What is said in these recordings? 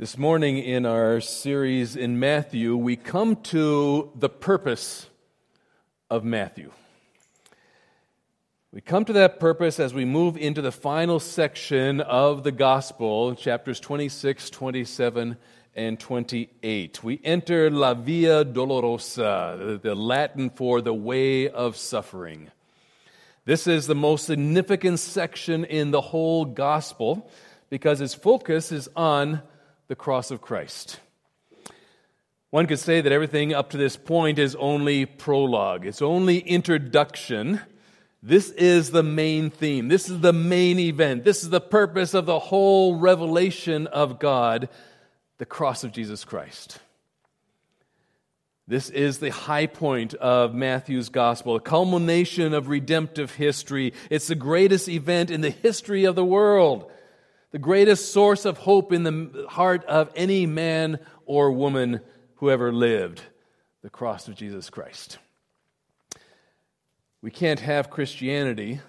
This morning in our series in Matthew, we come to the purpose of Matthew. We come to that purpose as we move into the final section of the gospel, chapters 26, 27, and 28. We enter La Via Dolorosa, the Latin for the way of suffering. This is the most significant section in the whole gospel because its focus is on the cross of Christ. One could say that everything up to this point is only prologue, it's only introduction. This is the main theme. This is the main event. This is the purpose of the whole revelation of God the cross of Jesus Christ. This is the high point of Matthew's gospel, a culmination of redemptive history. It's the greatest event in the history of the world the greatest source of hope in the heart of any man or woman who ever lived the cross of Jesus Christ. We can't have Christianity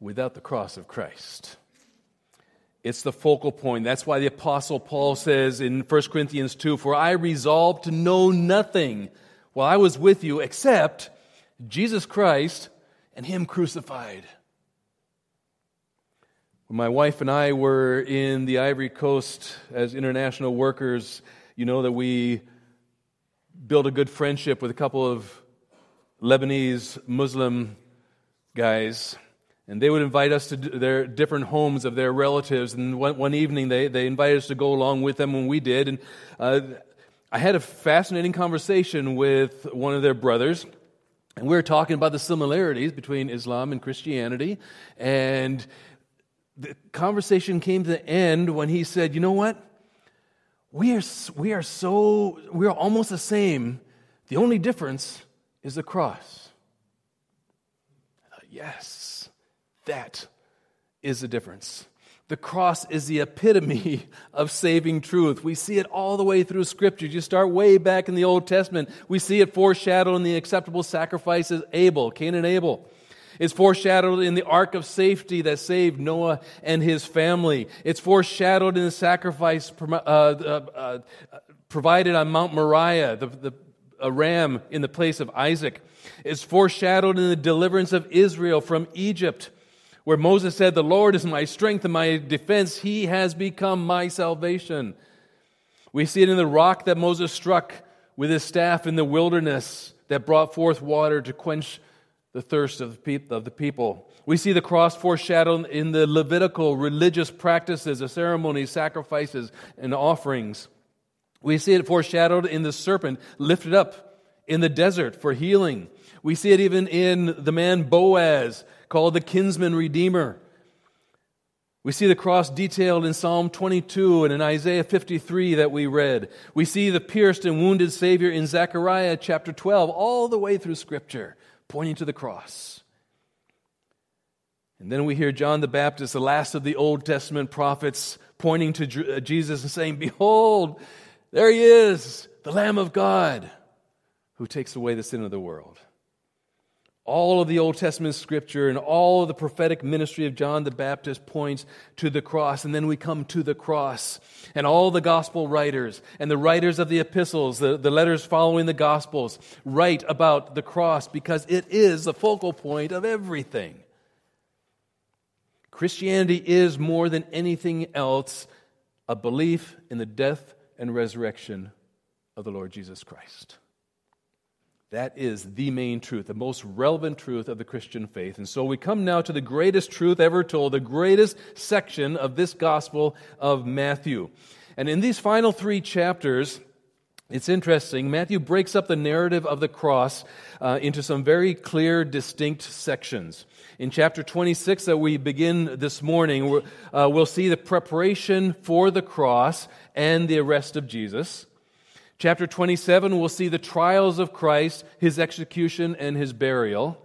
without the cross of Christ. It's the focal point. That's why the Apostle Paul says in 1 Corinthians 2 For I resolved to know nothing while I was with you except Jesus Christ and Him crucified. When my wife and I were in the Ivory Coast as international workers, you know that we built a good friendship with a couple of Lebanese Muslim guys. And they would invite us to their different homes of their relatives. And one, one evening, they, they invited us to go along with them when we did. And uh, I had a fascinating conversation with one of their brothers. And we were talking about the similarities between Islam and Christianity. And the conversation came to the end when he said, You know what? We are, we are so, we are almost the same. The only difference is the cross. Thought, yes, that is the difference. The cross is the epitome of saving truth. We see it all the way through Scripture. You start way back in the Old Testament. We see it foreshadowed in the acceptable sacrifices Abel, Cain and Abel is foreshadowed in the ark of safety that saved Noah and his family. It's foreshadowed in the sacrifice uh, uh, uh, provided on Mount Moriah, the, the, a ram in the place of Isaac. It's foreshadowed in the deliverance of Israel from Egypt, where Moses said, The Lord is my strength and my defense. He has become my salvation. We see it in the rock that Moses struck with his staff in the wilderness that brought forth water to quench the thirst of the people. We see the cross foreshadowed in the Levitical religious practices, the ceremonies, sacrifices, and offerings. We see it foreshadowed in the serpent lifted up in the desert for healing. We see it even in the man Boaz, called the kinsman redeemer. We see the cross detailed in Psalm 22 and in Isaiah 53 that we read. We see the pierced and wounded Savior in Zechariah chapter 12, all the way through Scripture pointing to the cross. And then we hear John the Baptist, the last of the Old Testament prophets, pointing to uh, Jesus and saying, Behold, there he is, the Lamb of God, who takes away the sin of the world all of the Old Testament scripture and all of the prophetic ministry of John the Baptist points to the cross. And then we come to the cross. And all the gospel writers and the writers of the epistles, the, the letters following the gospels, write about the cross because it is the focal point of everything. Christianity is more than anything else a belief in the death and resurrection of the Lord Jesus Christ. That is the main truth, the most relevant truth of the Christian faith. And so we come now to the greatest truth ever told, the greatest section of this gospel of Matthew. And in these final three chapters, it's interesting. Matthew breaks up the narrative of the cross uh, into some very clear, distinct sections. In chapter 26 that we begin this morning, uh, we'll see the preparation for the cross and the arrest of Jesus. Chapter 27, we'll see the trials of Christ, his execution, and his burial.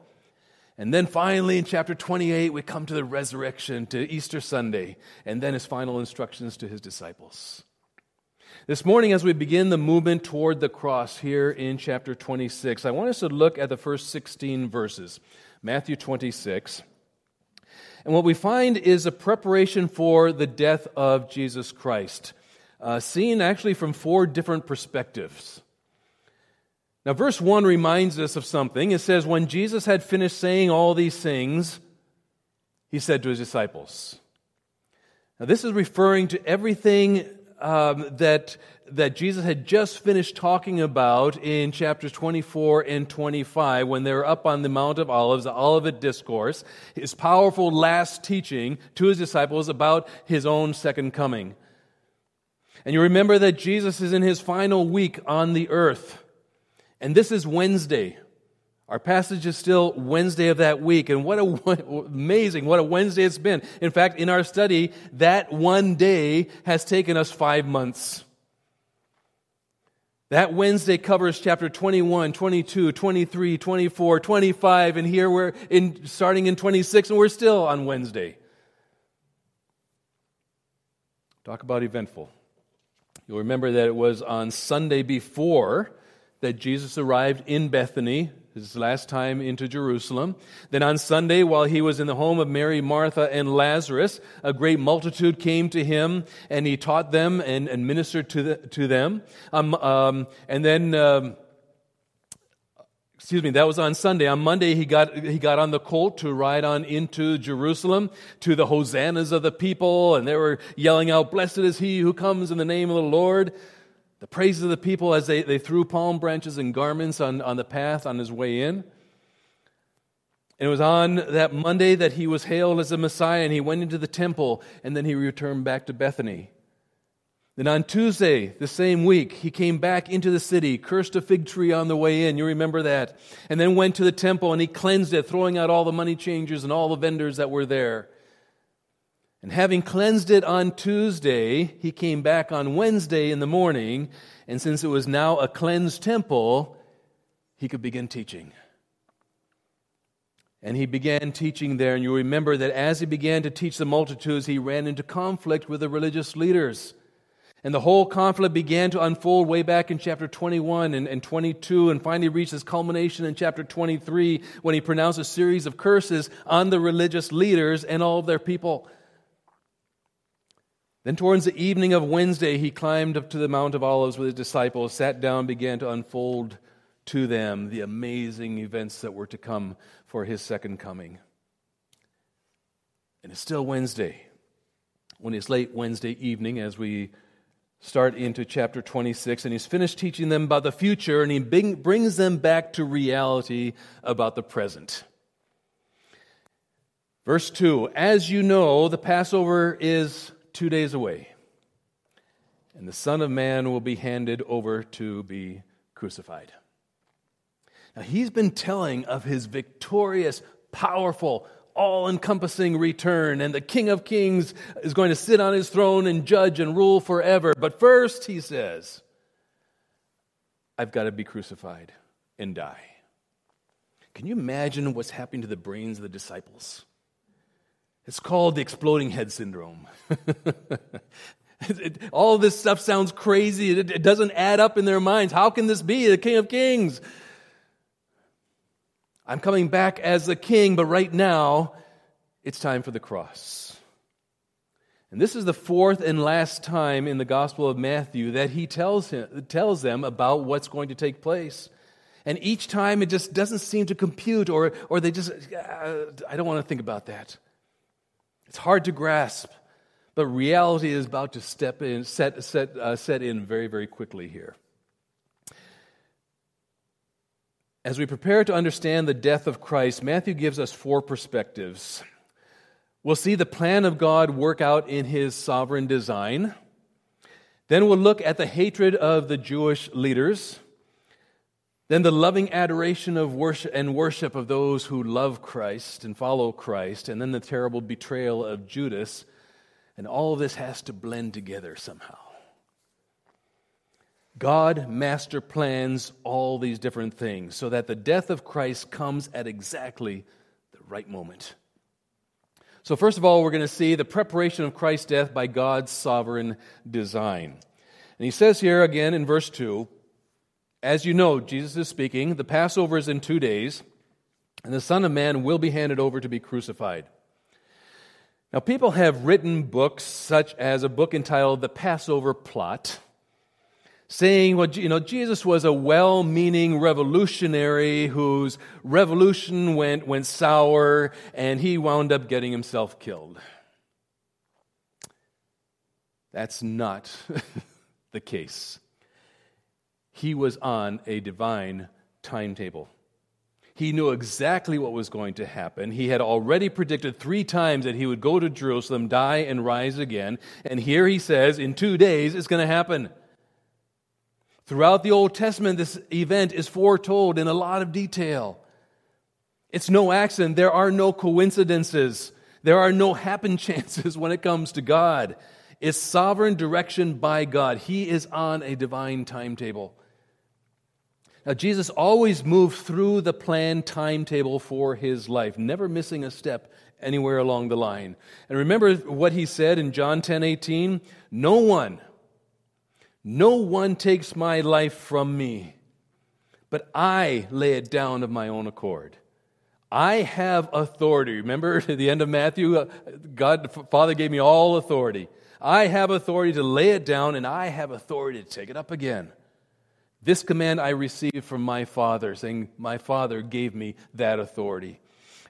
And then finally, in chapter 28, we come to the resurrection, to Easter Sunday, and then his final instructions to his disciples. This morning, as we begin the movement toward the cross here in chapter 26, I want us to look at the first 16 verses, Matthew 26. And what we find is a preparation for the death of Jesus Christ. Uh, seen actually from four different perspectives. Now, verse 1 reminds us of something. It says, When Jesus had finished saying all these things, he said to his disciples. Now, this is referring to everything um, that, that Jesus had just finished talking about in chapters 24 and 25 when they were up on the Mount of Olives, the Olivet Discourse, his powerful last teaching to his disciples about his own second coming. And you remember that Jesus is in his final week on the earth. And this is Wednesday. Our passage is still Wednesday of that week. And what a amazing, what a Wednesday it's been. In fact, in our study, that one day has taken us five months. That Wednesday covers chapter 21, 22, 23, 24, 25, and here we're in, starting in 26, and we're still on Wednesday. Talk about eventful. You'll remember that it was on Sunday before that Jesus arrived in Bethany, his last time into Jerusalem. Then on Sunday, while he was in the home of Mary, Martha, and Lazarus, a great multitude came to him, and he taught them and, and ministered to, the, to them. Um, um, and then. Um, excuse me, that was on Sunday. On Monday, he got, he got on the colt to ride on into Jerusalem to the hosannas of the people, and they were yelling out, Blessed is he who comes in the name of the Lord. The praises of the people as they, they threw palm branches and garments on, on the path on his way in. And it was on that Monday that he was hailed as the Messiah, and he went into the temple, and then he returned back to Bethany. Then on Tuesday, the same week, he came back into the city, cursed a fig tree on the way in. You remember that. And then went to the temple and he cleansed it, throwing out all the money changers and all the vendors that were there. And having cleansed it on Tuesday, he came back on Wednesday in the morning. And since it was now a cleansed temple, he could begin teaching. And he began teaching there. And you remember that as he began to teach the multitudes, he ran into conflict with the religious leaders. And the whole conflict began to unfold way back in chapter 21 and, and 22, and finally reached its culmination in chapter 23 when he pronounced a series of curses on the religious leaders and all of their people. Then, towards the evening of Wednesday, he climbed up to the Mount of Olives with his disciples, sat down, began to unfold to them the amazing events that were to come for his second coming. And it's still Wednesday. When it's late Wednesday evening, as we start into chapter 26, and he's finished teaching them about the future, and he brings them back to reality about the present. Verse 2 As you know, the Passover is two days away, and the Son of Man will be handed over to be crucified. Now, he's been telling of his victorious, powerful, all encompassing return, and the King of Kings is going to sit on his throne and judge and rule forever. But first, he says, I've got to be crucified and die. Can you imagine what's happening to the brains of the disciples? It's called the exploding head syndrome. all this stuff sounds crazy. It, it doesn't add up in their minds. How can this be the King of Kings? I'm coming back as the king, but right now it's time for the cross. And this is the fourth and last time in the Gospel of Matthew that he tells, him, tells them about what's going to take place. And each time it just doesn't seem to compute, or, or they just, uh, I don't want to think about that. It's hard to grasp, but reality is about to step in, set, set, uh, set in very, very quickly here. As we prepare to understand the death of Christ, Matthew gives us four perspectives. We'll see the plan of God work out in his sovereign design. Then we'll look at the hatred of the Jewish leaders. Then the loving adoration of worship and worship of those who love Christ and follow Christ. And then the terrible betrayal of Judas. And all of this has to blend together somehow. God master plans all these different things so that the death of Christ comes at exactly the right moment. So, first of all, we're going to see the preparation of Christ's death by God's sovereign design. And he says here again in verse 2 As you know, Jesus is speaking, the Passover is in two days, and the Son of Man will be handed over to be crucified. Now, people have written books such as a book entitled The Passover Plot, saying, well, you know, Jesus was a well meaning revolutionary whose revolution went, went sour and he wound up getting himself killed. That's not the case. He was on a divine timetable. He knew exactly what was going to happen. He had already predicted three times that he would go to Jerusalem, die, and rise again. And here he says, in two days, it's going to happen. Throughout the Old Testament, this event is foretold in a lot of detail. It's no accident. There are no coincidences. There are no happen chances when it comes to God. It's sovereign direction by God. He is on a divine timetable. Now, Jesus always moved through the planned timetable for his life, never missing a step anywhere along the line. And remember what he said in John 10 18? No one, no one takes my life from me, but I lay it down of my own accord. I have authority. Remember at the end of Matthew, uh, God, Father gave me all authority. I have authority to lay it down, and I have authority to take it up again. This command I received from my Father, saying, My Father gave me that authority.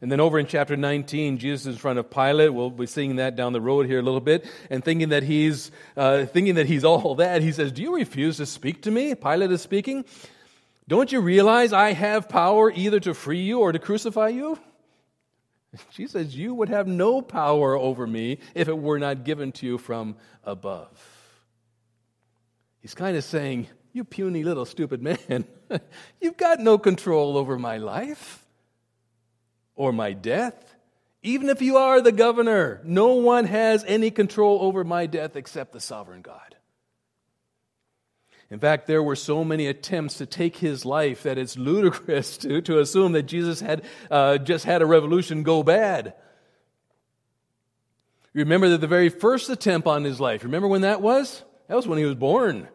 And then over in chapter 19, Jesus is in front of Pilate. We'll be seeing that down the road here a little bit. And thinking that he's, uh, thinking that he's all that, he says, Do you refuse to speak to me? Pilate is speaking. Don't you realize I have power either to free you or to crucify you? She says, You would have no power over me if it were not given to you from above. He's kind of saying, you puny little stupid man, you've got no control over my life or my death. Even if you are the governor, no one has any control over my death except the sovereign God. In fact, there were so many attempts to take his life that it's ludicrous to, to assume that Jesus had uh, just had a revolution go bad. Remember that the very first attempt on his life, remember when that was? That was when he was born.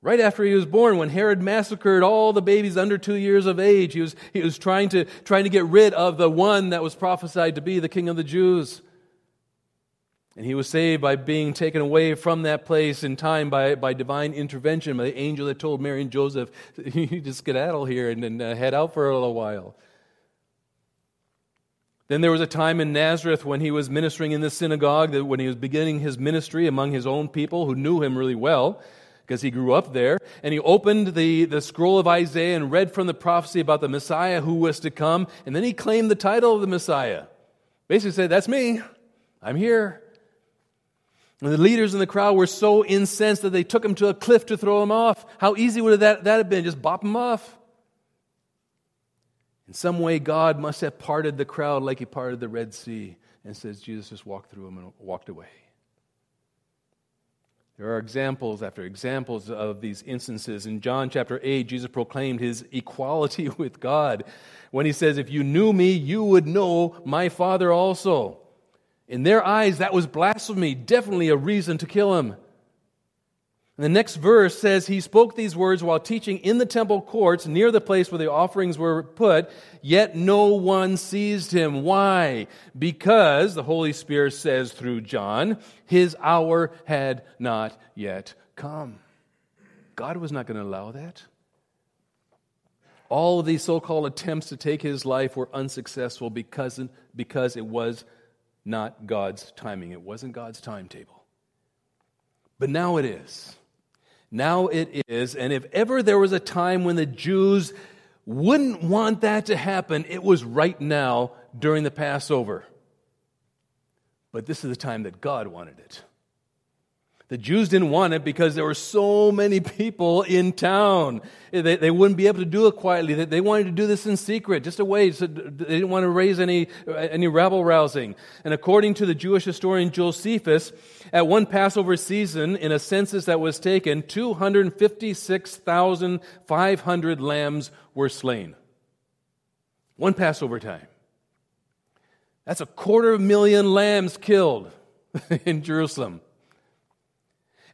Right after he was born, when Herod massacred all the babies under two years of age, he was, he was trying, to, trying to get rid of the one that was prophesied to be the king of the Jews. And he was saved by being taken away from that place in time by, by divine intervention, by the angel that told Mary and Joseph, you just skedaddle here and, and uh, head out for a little while. Then there was a time in Nazareth when he was ministering in the synagogue, that when he was beginning his ministry among his own people who knew him really well because he grew up there. And he opened the, the scroll of Isaiah and read from the prophecy about the Messiah who was to come. And then he claimed the title of the Messiah. Basically said, That's me. I'm here. And the leaders in the crowd were so incensed that they took him to a cliff to throw him off. How easy would that, that have been? Just bop him off. In some way, God must have parted the crowd like he parted the Red Sea and says Jesus just walked through him and walked away. There are examples after examples of these instances. In John chapter 8, Jesus proclaimed his equality with God when he says, If you knew me, you would know my Father also. In their eyes, that was blasphemy, definitely a reason to kill him. And the next verse says he spoke these words while teaching in the temple courts near the place where the offerings were put, yet no one seized him. Why? Because, the Holy Spirit says through John, his hour had not yet come. God was not going to allow that. All of these so called attempts to take his life were unsuccessful because, because it was not God's timing. It wasn't God's timetable. But now it is. Now it is. And if ever there was a time when the Jews wouldn't want that to happen, it was right now during the Passover. But this is the time that God wanted it. The Jews didn't want it because there were so many people in town. They, they wouldn't be able to do it quietly. They, they wanted to do this in secret, just a way. So they didn't want to raise any, any rabble rousing. And according to the Jewish historian Josephus, at one Passover season, in a census that was taken, 256,500 lambs were slain. One Passover time. That's a quarter of a million lambs killed in Jerusalem.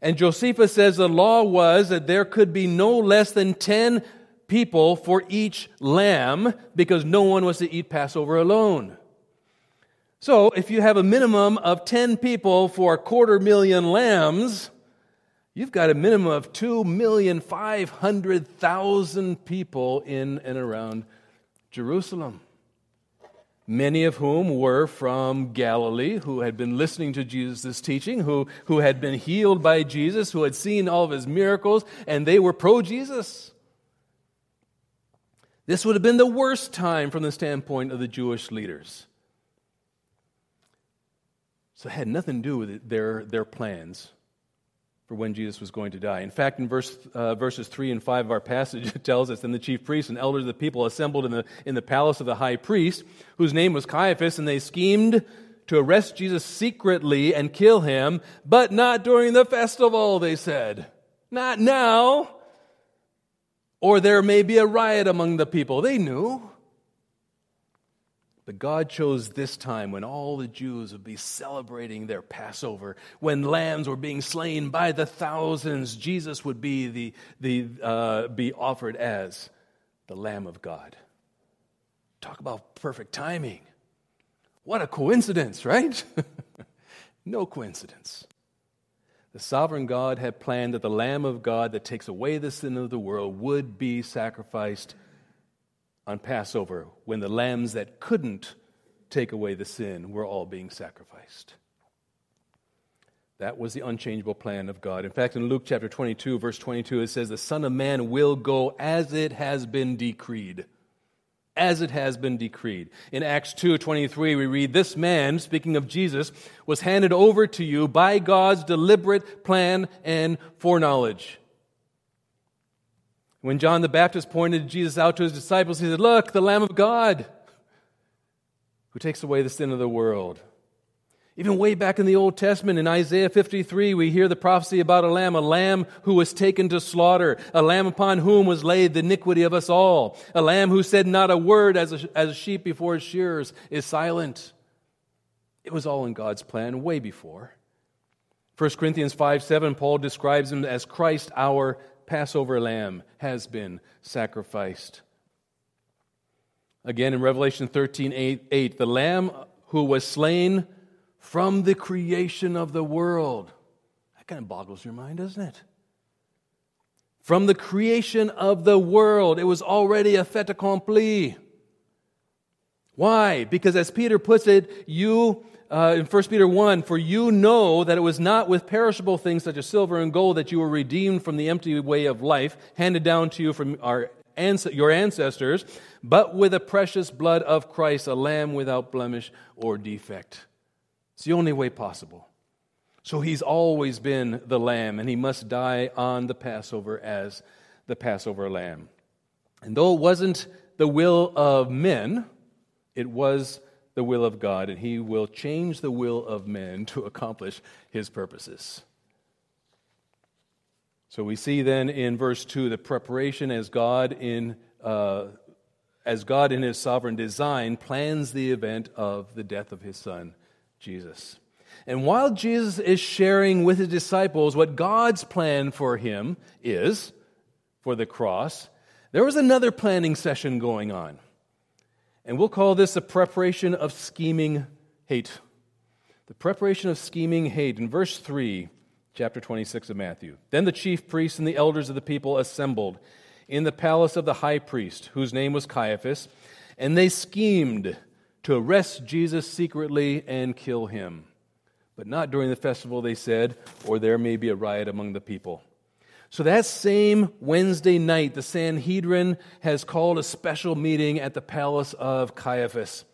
And Josephus says the law was that there could be no less than 10 people for each lamb because no one was to eat Passover alone. So, if you have a minimum of 10 people for a quarter million lambs, you've got a minimum of 2,500,000 people in and around Jerusalem. Many of whom were from Galilee, who had been listening to Jesus' teaching, who, who had been healed by Jesus, who had seen all of his miracles, and they were pro Jesus. This would have been the worst time from the standpoint of the Jewish leaders. So it had nothing to do with their, their plans for when Jesus was going to die. In fact, in verse, uh, verses 3 and 5 of our passage, it tells us Then the chief priests and elders of the people assembled in the, in the palace of the high priest, whose name was Caiaphas, and they schemed to arrest Jesus secretly and kill him, but not during the festival, they said. Not now, or there may be a riot among the people. They knew. But God chose this time when all the Jews would be celebrating their Passover, when lambs were being slain by the thousands. Jesus would be, the, the, uh, be offered as the Lamb of God. Talk about perfect timing. What a coincidence, right? no coincidence. The sovereign God had planned that the Lamb of God that takes away the sin of the world would be sacrificed on Passover when the lambs that couldn't take away the sin were all being sacrificed. That was the unchangeable plan of God. In fact, in Luke chapter 22, verse 22, it says, The Son of Man will go as it has been decreed. As it has been decreed. In Acts 2 23, we read, This man, speaking of Jesus, was handed over to you by God's deliberate plan and foreknowledge. When John the Baptist pointed Jesus out to his disciples, he said, Look, the Lamb of God who takes away the sin of the world. Even way back in the Old Testament, in Isaiah 53, we hear the prophecy about a lamb, a lamb who was taken to slaughter, a lamb upon whom was laid the iniquity of us all, a lamb who said not a word as a, as a sheep before his shearers is silent. It was all in God's plan way before. 1 Corinthians 5 7, Paul describes him as Christ our Passover lamb has been sacrificed. Again in Revelation 13 8, 8, the lamb who was slain from the creation of the world. That kind of boggles your mind, doesn't it? From the creation of the world, it was already a fait accompli. Why? Because as Peter puts it, you uh, in 1 Peter 1 For you know that it was not with perishable things such as silver and gold that you were redeemed from the empty way of life handed down to you from our, your ancestors, but with the precious blood of Christ, a lamb without blemish or defect. It's the only way possible. So he's always been the lamb, and he must die on the Passover as the Passover lamb. And though it wasn't the will of men, it was the will of God, and he will change the will of men to accomplish his purposes. So we see then in verse 2 the preparation as God in uh, as God in his sovereign design plans the event of the death of his son Jesus. And while Jesus is sharing with his disciples what God's plan for him is for the cross, there was another planning session going on. And we'll call this the preparation of scheming hate. The preparation of scheming hate. In verse 3, chapter 26 of Matthew. Then the chief priests and the elders of the people assembled in the palace of the high priest, whose name was Caiaphas, and they schemed to arrest Jesus secretly and kill him. But not during the festival, they said, or there may be a riot among the people. So that same Wednesday night, the Sanhedrin has called a special meeting at the palace of Caiaphas.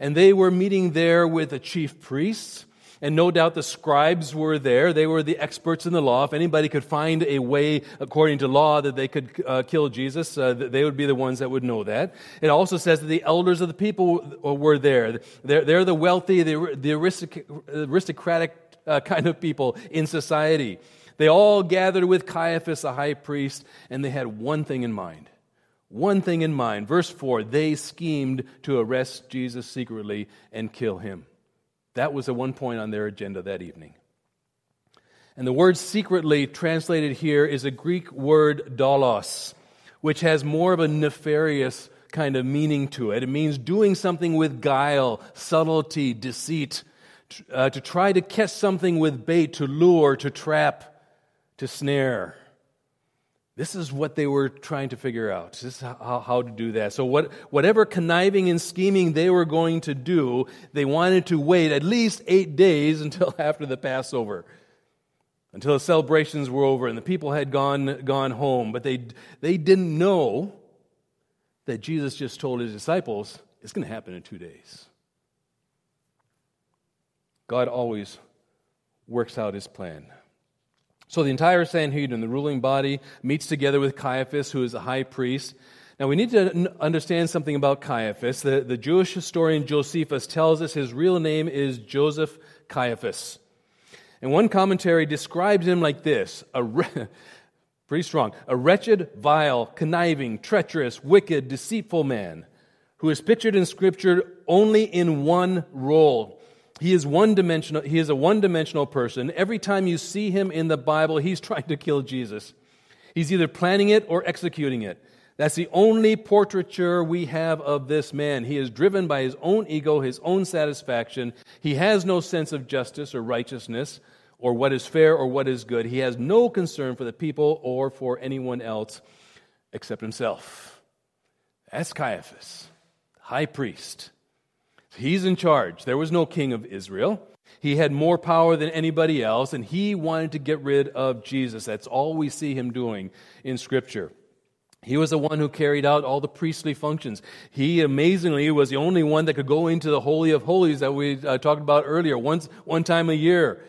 And they were meeting there with the chief priests. And no doubt the scribes were there. They were the experts in the law. If anybody could find a way, according to law, that they could uh, kill Jesus, uh, they would be the ones that would know that. It also says that the elders of the people were there. They're, they're the wealthy, the, the aristocratic uh, kind of people in society. They all gathered with Caiaphas, the high priest, and they had one thing in mind. One thing in mind. Verse 4 they schemed to arrest Jesus secretly and kill him. That was the one point on their agenda that evening. And the word secretly translated here is a Greek word dolos, which has more of a nefarious kind of meaning to it. It means doing something with guile, subtlety, deceit, uh, to try to catch something with bait, to lure, to trap, to snare. This is what they were trying to figure out. This is how, how to do that. So, what, whatever conniving and scheming they were going to do, they wanted to wait at least eight days until after the Passover, until the celebrations were over and the people had gone, gone home. But they, they didn't know that Jesus just told his disciples it's going to happen in two days. God always works out his plan. So the entire Sanhedrin, the ruling body, meets together with Caiaphas, who is the high priest. Now we need to understand something about Caiaphas. The, the Jewish historian Josephus tells us his real name is Joseph Caiaphas. And one commentary describes him like this a re- pretty strong a wretched, vile, conniving, treacherous, wicked, deceitful man who is pictured in Scripture only in one role he is one dimensional he is a one-dimensional person. Every time you see him in the bible he's trying to kill jesus. He's either planning it or executing it. That's the only portraiture we have of this man. He is driven by his own ego his own satisfaction. He has no sense of justice or righteousness or what is fair or what is good. He has no concern for the people or for anyone else except himself. That's caiaphas high priest He's in charge. There was no king of Israel. He had more power than anybody else, and he wanted to get rid of Jesus. That's all we see him doing in Scripture. He was the one who carried out all the priestly functions. He amazingly was the only one that could go into the Holy of Holies that we uh, talked about earlier, once, one time a year.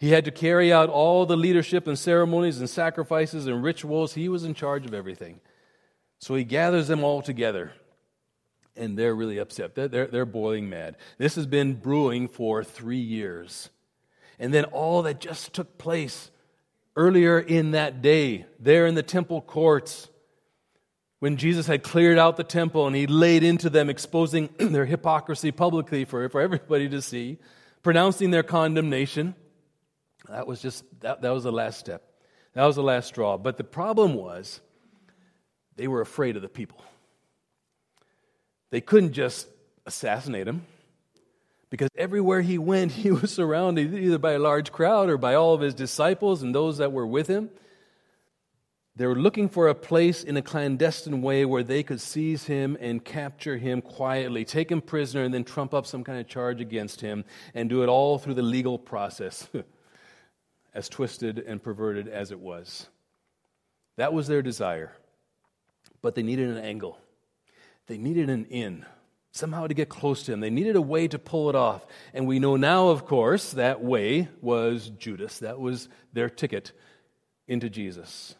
He had to carry out all the leadership and ceremonies and sacrifices and rituals. He was in charge of everything. So he gathers them all together and they're really upset. They're, they're, they're boiling mad. This has been brewing for three years. And then all that just took place earlier in that day, there in the temple courts, when Jesus had cleared out the temple and he laid into them, exposing their hypocrisy publicly for, for everybody to see, pronouncing their condemnation. That was just, that, that was the last step. That was the last straw. But the problem was, they were afraid of the people. They couldn't just assassinate him because everywhere he went, he was surrounded either by a large crowd or by all of his disciples and those that were with him. They were looking for a place in a clandestine way where they could seize him and capture him quietly, take him prisoner, and then trump up some kind of charge against him and do it all through the legal process, as twisted and perverted as it was. That was their desire. But they needed an angle. They needed an in, somehow to get close to him. They needed a way to pull it off. And we know now, of course, that way was Judas. That was their ticket into Jesus.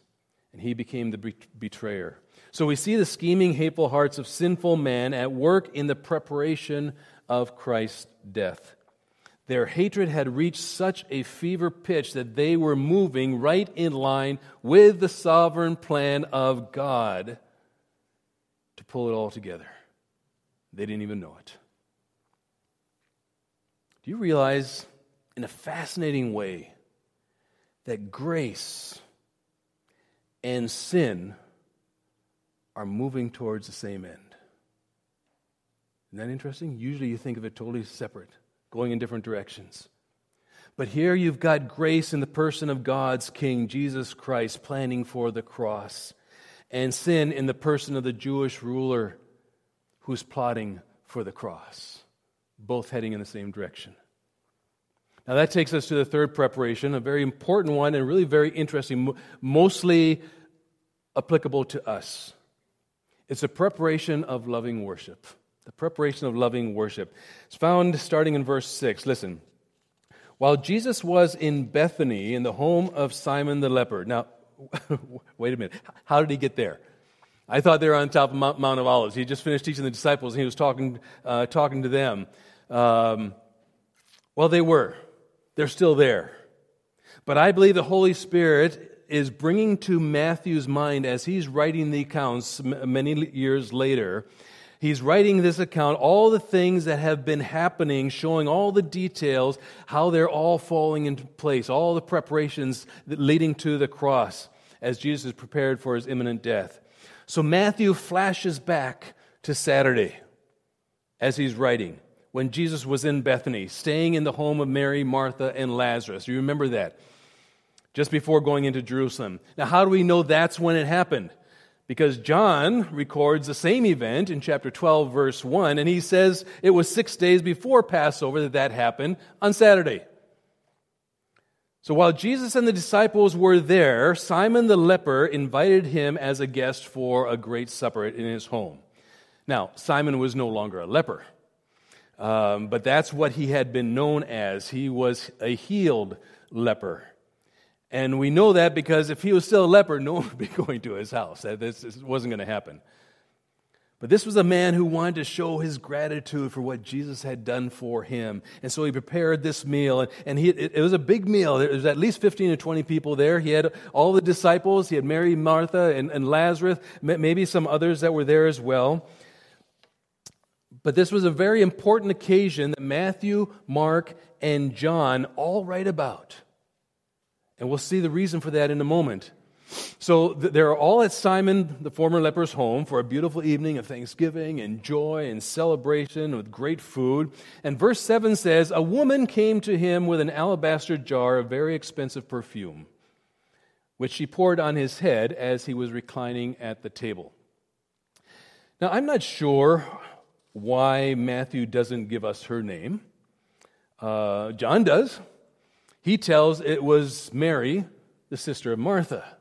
And he became the betrayer. So we see the scheming, hateful hearts of sinful man at work in the preparation of Christ's death. Their hatred had reached such a fever pitch that they were moving right in line with the sovereign plan of God pull it all together. They didn't even know it. Do you realize, in a fascinating way, that grace and sin are moving towards the same end? Isn't that interesting? Usually you think of it totally separate, going in different directions. But here you've got grace in the person of God's King, Jesus Christ, planning for the cross and sin in the person of the Jewish ruler who's plotting for the cross, both heading in the same direction. Now, that takes us to the third preparation, a very important one and really very interesting, mostly applicable to us. It's a preparation of loving worship. The preparation of loving worship. It's found starting in verse 6. Listen. While Jesus was in Bethany in the home of Simon the leper. Now, wait a minute. How did he get there? I thought they were on top of Mount, of Olives. He just finished teaching the disciples and he was talking, uh, talking to them. Um, well, they were. They're still there. But I believe the Holy Spirit is bringing to Matthew's mind as he's writing the accounts many years later He's writing this account, all the things that have been happening, showing all the details, how they're all falling into place, all the preparations leading to the cross as Jesus is prepared for his imminent death. So Matthew flashes back to Saturday as he's writing, when Jesus was in Bethany, staying in the home of Mary, Martha, and Lazarus. You remember that? Just before going into Jerusalem. Now, how do we know that's when it happened? Because John records the same event in chapter 12, verse 1, and he says it was six days before Passover that that happened on Saturday. So while Jesus and the disciples were there, Simon the leper invited him as a guest for a great supper in his home. Now, Simon was no longer a leper, um, but that's what he had been known as. He was a healed leper. And we know that because if he was still a leper, no one would be going to his house. This wasn't going to happen. But this was a man who wanted to show his gratitude for what Jesus had done for him. And so he prepared this meal. And, and he, it, it, was a big meal. There was at least 15 to 20 people there. He had all the disciples. He had Mary, Martha, and, and Lazarus, maybe some others that were there as well. But this was a very important occasion that Matthew, Mark, and John all write about. And we'll see the reason for that in a moment. So they're all at Simon, the former leper's home, for a beautiful evening of thanksgiving and joy and celebration with great food. And verse 7 says, A woman came to him with an alabaster jar of very expensive perfume, which she poured on his head as he was reclining at the table. Now, I'm not sure why Matthew doesn't give us her name. Uh, John does. He tells it was Mary, the sister of Martha.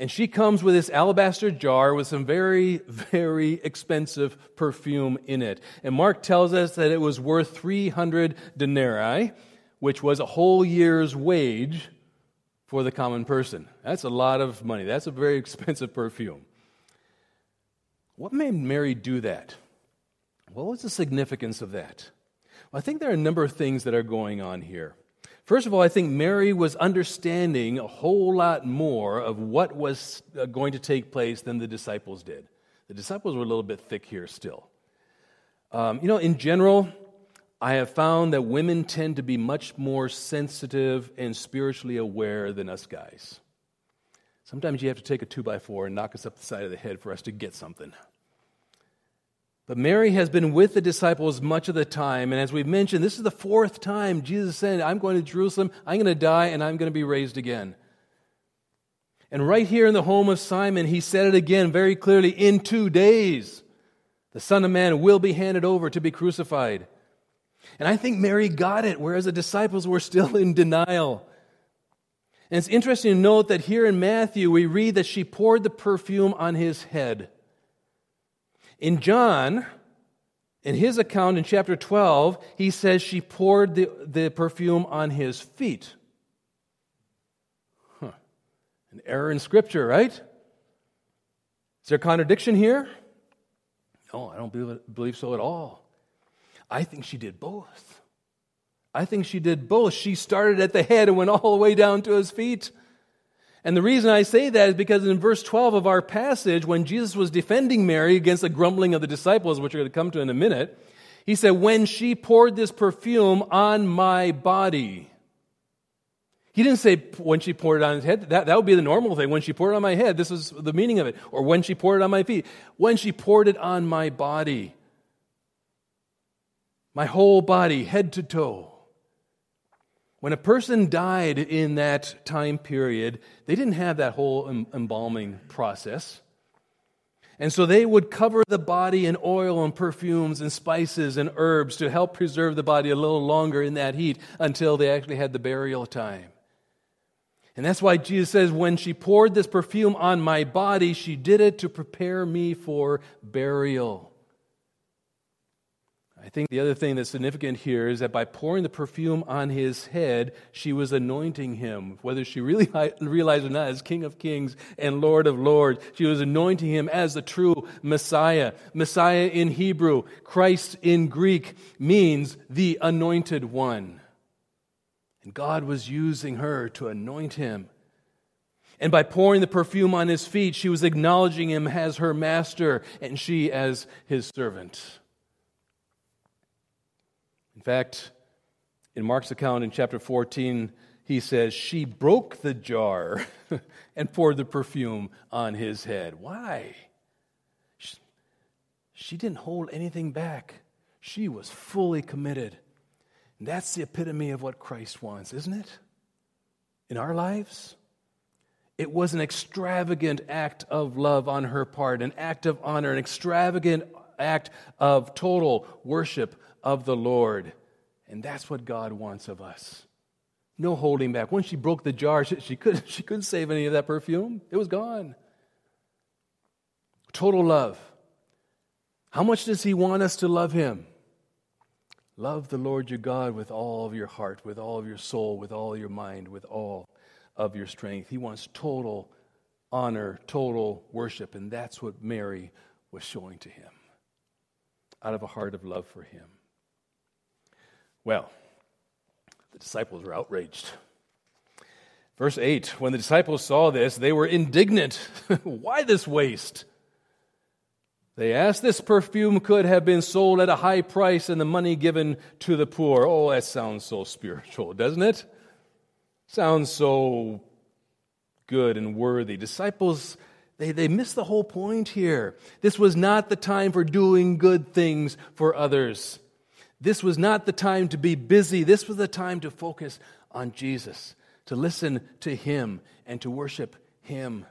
And she comes with this alabaster jar with some very, very expensive perfume in it. And Mark tells us that it was worth 300 denarii, which was a whole year's wage for the common person. That's a lot of money. That's a very expensive perfume. What made Mary do that? What was the significance of that? Well, I think there are a number of things that are going on here. First of all, I think Mary was understanding a whole lot more of what was uh, going to take place than the disciples did. The disciples were a little bit thick here still. Um, you know, in general, I have found that women tend to be much more sensitive and spiritually aware than us guys. Sometimes you have to take a two by four and knock us up the side of the head for us to get something. But Mary has been with the disciples much of the time. And as we've mentioned, this is the fourth time Jesus said, I'm going to Jerusalem, I'm going to die, and I'm going to be raised again. And right here in the home of Simon, he said it again very clearly in two days, the Son of Man will be handed over to be crucified. And I think Mary got it, whereas the disciples were still in denial. And it's interesting to note that here in Matthew, we read that she poured the perfume on his head. In John, in his account in chapter 12, he says she poured the, the perfume on his feet. Huh. An error in Scripture, right? Is there a contradiction here? No, I don't believe, believe so at all. I think she did both. I think she did both. She started at the head and went all the way down to his feet. And the reason I say that is because in verse 12 of our passage, when Jesus was defending Mary against the grumbling of the disciples, which we're going to come to in a minute, he said, When she poured this perfume on my body. He didn't say when she poured it on his head. That, that would be the normal thing. When she poured it on my head, this is the meaning of it. Or when she poured it on my feet. When she poured it on my body. My whole body, head to toe. When a person died in that time period, they didn't have that whole embalming process. And so they would cover the body in oil and perfumes and spices and herbs to help preserve the body a little longer in that heat until they actually had the burial time. And that's why Jesus says, When she poured this perfume on my body, she did it to prepare me for burial. I think the other thing that's significant here is that by pouring the perfume on his head, she was anointing him, whether she really realized or not, as King of Kings and Lord of Lords. She was anointing him as the true Messiah. Messiah in Hebrew, Christ in Greek, means the anointed one. And God was using her to anoint him. And by pouring the perfume on his feet, she was acknowledging him as her master and she as his servant. In fact, in Mark's account in chapter 14, he says, She broke the jar and poured the perfume on his head. Why? she didn't hold anything back. She was fully committed. And that's the epitome of what Christ wants, isn't it? In our lives? It was an extravagant act of love on her part, an act of honor, an extravagant act of total worship of the Lord. And that's what God wants of us. No holding back. Once she broke the jar, she, she, couldn't, she couldn't save any of that perfume, it was gone. Total love. How much does He want us to love Him? Love the Lord your God with all of your heart, with all of your soul, with all your mind, with all of your strength. He wants total honor, total worship, and that's what Mary was showing to him out of a heart of love for him. Well, the disciples were outraged. Verse 8 When the disciples saw this, they were indignant. Why this waste? They asked, This perfume could have been sold at a high price and the money given to the poor. Oh, that sounds so spiritual, doesn't it? Sounds so good and worthy. Disciples, they, they miss the whole point here. This was not the time for doing good things for others. This was not the time to be busy. This was the time to focus on Jesus, to listen to Him, and to worship Him.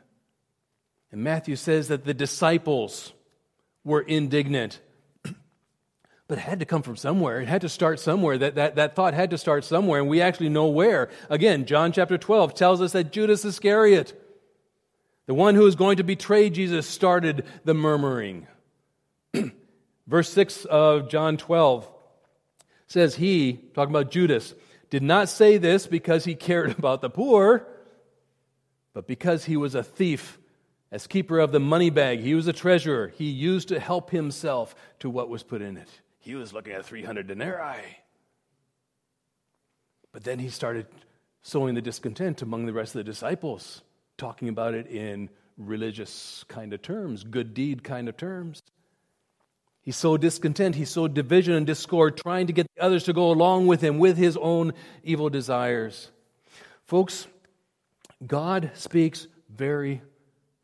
And Matthew says that the disciples were indignant. but it had to come from somewhere. It had to start somewhere. That, that, that thought had to start somewhere, and we actually know where. Again, John chapter 12 tells us that Judas Iscariot, the one who is going to betray Jesus, started the murmuring. Verse 6 of John 12 says he, talking about Judas, did not say this because he cared about the poor, but because he was a thief. As keeper of the money bag, he was a treasurer. He used to help himself to what was put in it. He was looking at 300 denarii. But then he started sowing the discontent among the rest of the disciples, talking about it in religious kind of terms, good deed kind of terms. He sowed discontent, he sowed division and discord, trying to get the others to go along with him with his own evil desires. Folks, God speaks very,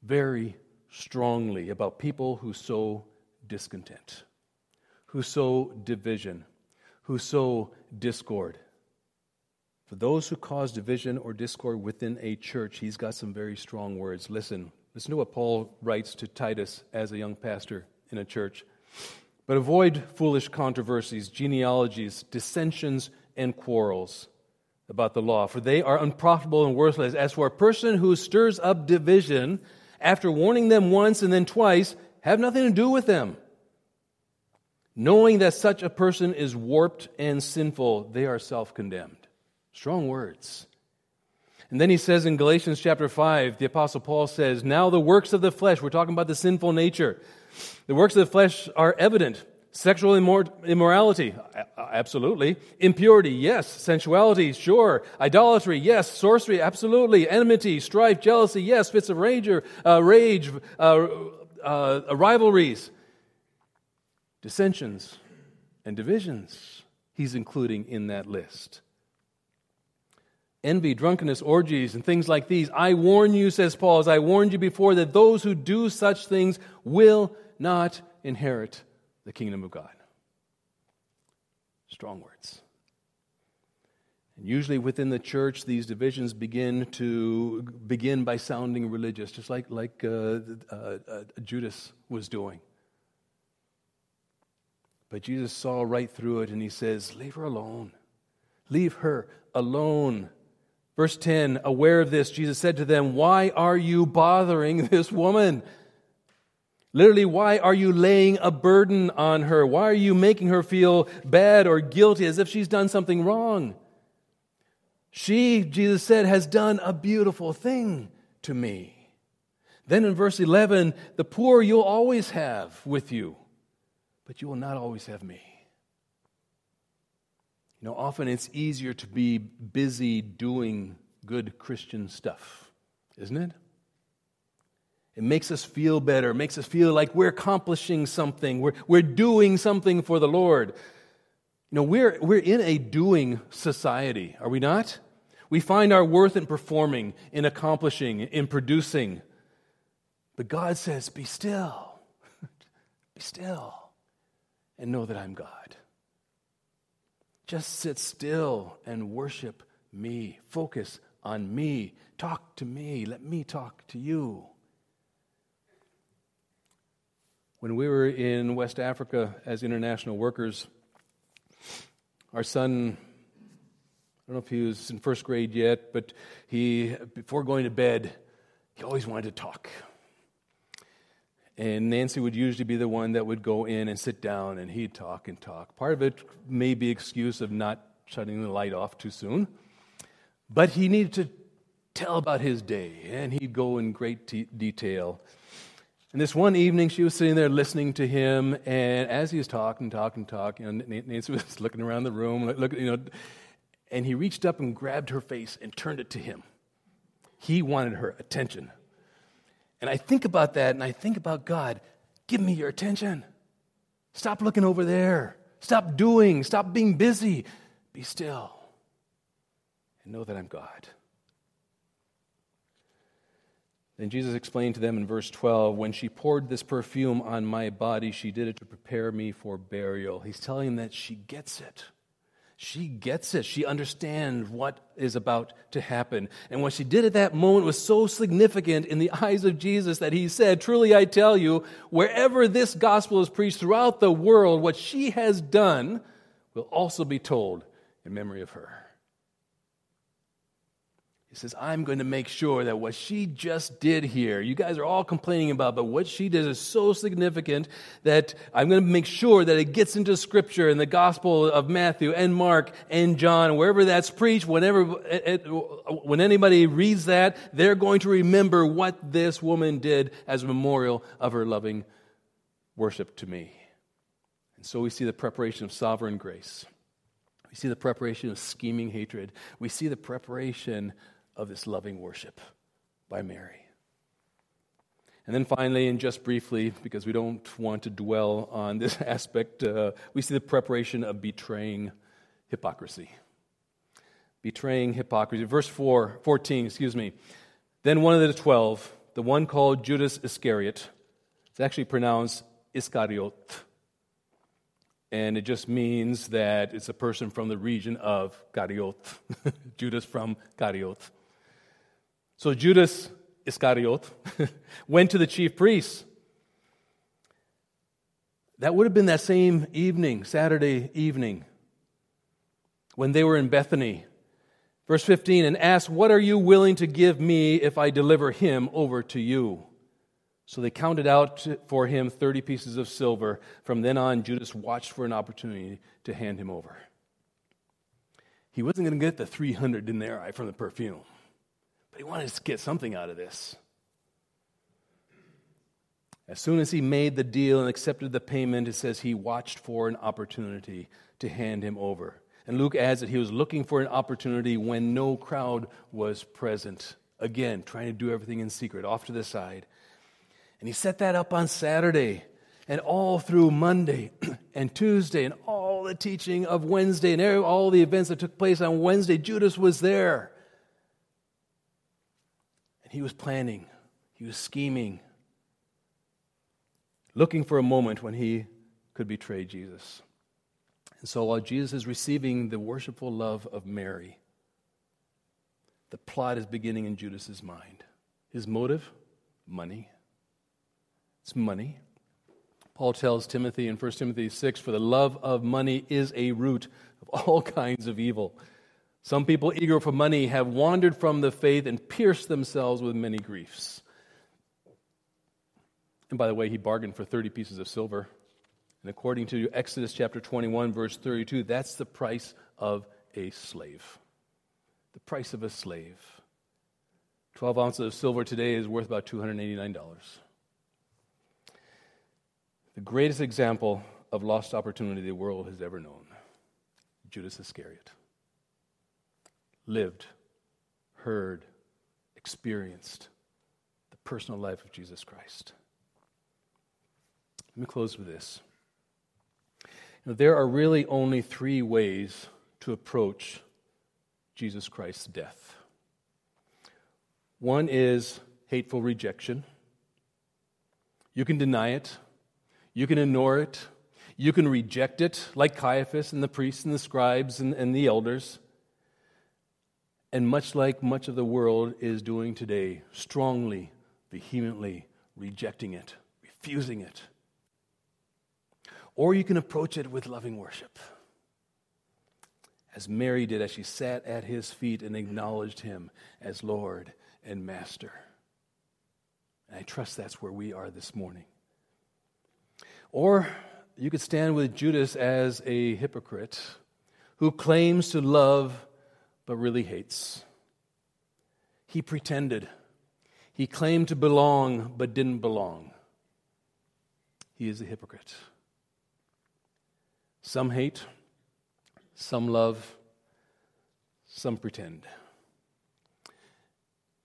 very strongly about people who sow discontent, who sow division, who sow discord. For those who cause division or discord within a church, he's got some very strong words. Listen, listen to what Paul writes to Titus as a young pastor in a church. But avoid foolish controversies, genealogies, dissensions, and quarrels about the law, for they are unprofitable and worthless. As for a person who stirs up division, after warning them once and then twice, have nothing to do with them. Knowing that such a person is warped and sinful, they are self condemned. Strong words. And then he says in Galatians chapter 5, the Apostle Paul says, Now the works of the flesh, we're talking about the sinful nature, the works of the flesh are evident. Sexual immor- immorality, absolutely. Impurity, yes. Sensuality, sure. Idolatry, yes. Sorcery, absolutely. Enmity, strife, jealousy, yes. Fits of rage, uh, rage uh, uh, rivalries, dissensions, and divisions. He's including in that list envy, drunkenness, orgies, and things like these. I warn you, says Paul, as I warned you before, that those who do such things will not inherit the kingdom of God. Strong words. And usually within the church, these divisions begin to begin by sounding religious, just like, like uh, uh, uh, Judas was doing. But Jesus saw right through it and he says, Leave her alone. Leave her alone. Verse 10 Aware of this, Jesus said to them, Why are you bothering this woman? Literally, why are you laying a burden on her? Why are you making her feel bad or guilty as if she's done something wrong? She, Jesus said, has done a beautiful thing to me. Then in verse 11, the poor you'll always have with you, but you will not always have me. You know, often it's easier to be busy doing good Christian stuff, isn't it? It makes us feel better, it makes us feel like we're accomplishing something, we're, we're doing something for the Lord. You know, we're, we're in a doing society, are we not? We find our worth in performing, in accomplishing, in producing. But God says, Be still. Be still and know that I'm God. Just sit still and worship me. Focus on me. Talk to me. Let me talk to you. When we were in West Africa as international workers, our son, I don't know if he was in first grade yet, but he, before going to bed, he always wanted to talk. And Nancy would usually be the one that would go in and sit down and he'd talk and talk. Part of it may be excuse of not shutting the light off too soon. But he needed to tell about his day and he'd go in great detail. And this one evening, she was sitting there listening to him, and as he was talking, talking, talking, you know, Nancy was looking around the room, looking, you know, and he reached up and grabbed her face and turned it to him. He wanted her attention. And I think about that and I think about God. Give me your attention. Stop looking over there. Stop doing. Stop being busy. Be still and know that I'm God. Then Jesus explained to them in verse 12 when she poured this perfume on my body, she did it to prepare me for burial. He's telling them that she gets it. She gets it. She understands what is about to happen. And what she did at that moment was so significant in the eyes of Jesus that he said, Truly I tell you, wherever this gospel is preached throughout the world, what she has done will also be told in memory of her. He says, I'm going to make sure that what she just did here, you guys are all complaining about, but what she did is so significant that I'm going to make sure that it gets into Scripture in the Gospel of Matthew and Mark and John, wherever that's preached, whenever, eh, eh, when anybody reads that, they're going to remember what this woman did as a memorial of her loving worship to me. And so we see the preparation of sovereign grace. We see the preparation of scheming hatred. We see the preparation of this loving worship by Mary. And then finally, and just briefly, because we don't want to dwell on this aspect, uh, we see the preparation of betraying hypocrisy. Betraying hypocrisy. Verse 4, 14, excuse me. Then one of the twelve, the one called Judas Iscariot, it's actually pronounced Iscariot and it just means that it's a person from the region of Gariot, Judas from Gariot. So Judas Iscariot went to the chief priests. That would have been that same evening, Saturday evening, when they were in Bethany. Verse 15, and asked, What are you willing to give me if I deliver him over to you? So they counted out for him 30 pieces of silver. From then on, Judas watched for an opportunity to hand him over. He wasn't going to get the 300 denarii from the perfume. But he wanted to get something out of this. As soon as he made the deal and accepted the payment, it says he watched for an opportunity to hand him over. And Luke adds that he was looking for an opportunity when no crowd was present. Again, trying to do everything in secret, off to the side. And he set that up on Saturday and all through Monday and Tuesday and all the teaching of Wednesday and all the events that took place on Wednesday. Judas was there. And he was planning, he was scheming, looking for a moment when he could betray Jesus. And so while Jesus is receiving the worshipful love of Mary, the plot is beginning in Judas's mind. His motive? Money. It's money. Paul tells Timothy in 1 Timothy 6 For the love of money is a root of all kinds of evil. Some people eager for money have wandered from the faith and pierced themselves with many griefs. And by the way, he bargained for 30 pieces of silver. And according to Exodus chapter 21, verse 32, that's the price of a slave. The price of a slave. 12 ounces of silver today is worth about $289. The greatest example of lost opportunity the world has ever known Judas Iscariot lived, heard, experienced the personal life of Jesus Christ. Let me close with this. You know, there are really only three ways to approach Jesus Christ's death. One is hateful rejection. You can deny it. You can ignore it. You can reject it, like Caiaphas and the priests and the scribes and, and the elders. And much like much of the world is doing today, strongly, vehemently rejecting it, refusing it. Or you can approach it with loving worship, as Mary did as she sat at his feet and acknowledged him as Lord and Master. And I trust that's where we are this morning. Or you could stand with Judas as a hypocrite who claims to love but really hates. He pretended. He claimed to belong but didn't belong. He is a hypocrite. Some hate, some love, some pretend.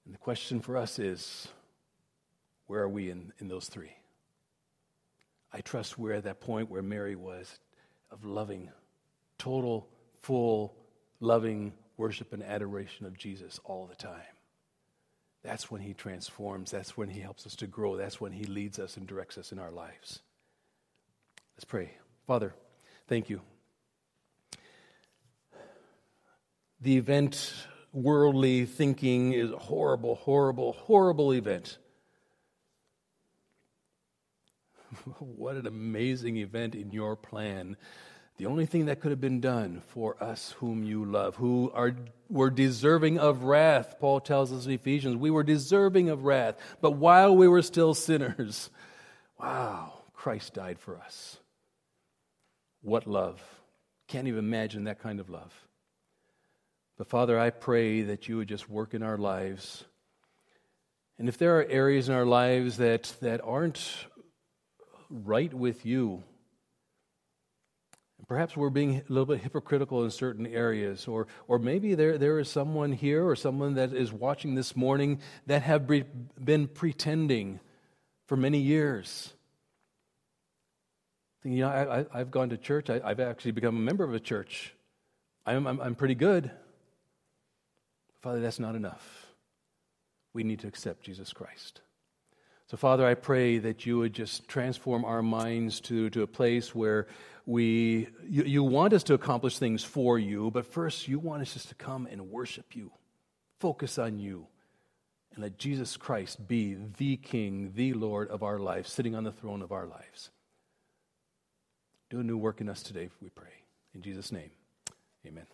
And the question for us is where are we in, in those three? I trust we're at that point where Mary was of loving, total, full, loving worship and adoration of Jesus all the time. That's when He transforms. That's when He helps us to grow. That's when He leads us and directs us in our lives. Let's pray. Father, thank you. The event, worldly thinking, is a horrible, horrible, horrible event. what an amazing event in your plan. The only thing that could have been done for us whom you love, who are were deserving of wrath, Paul tells us in Ephesians, we were deserving of wrath, but while we were still sinners, wow, Christ died for us. What love. Can't even imagine that kind of love. But Father, I pray that you would just work in our lives. And if there are areas in our lives that, that aren't right with you. Perhaps we're being a little bit hypocritical in certain areas, or, or maybe there, there is someone here or someone that is watching this morning that have been pretending for many years. You know, I, have gone to church, I, have actually become a member of a church. I'm, I'm, I'm pretty good. Father, that's not enough. We need to accept Jesus Christ. So, Father, I pray that you would just transform our minds to, to a place where we, you, you want us to accomplish things for you, but first you want us just to come and worship you, focus on you, and let Jesus Christ be the King, the Lord of our lives, sitting on the throne of our lives. Do a new work in us today, we pray. In Jesus' name, amen.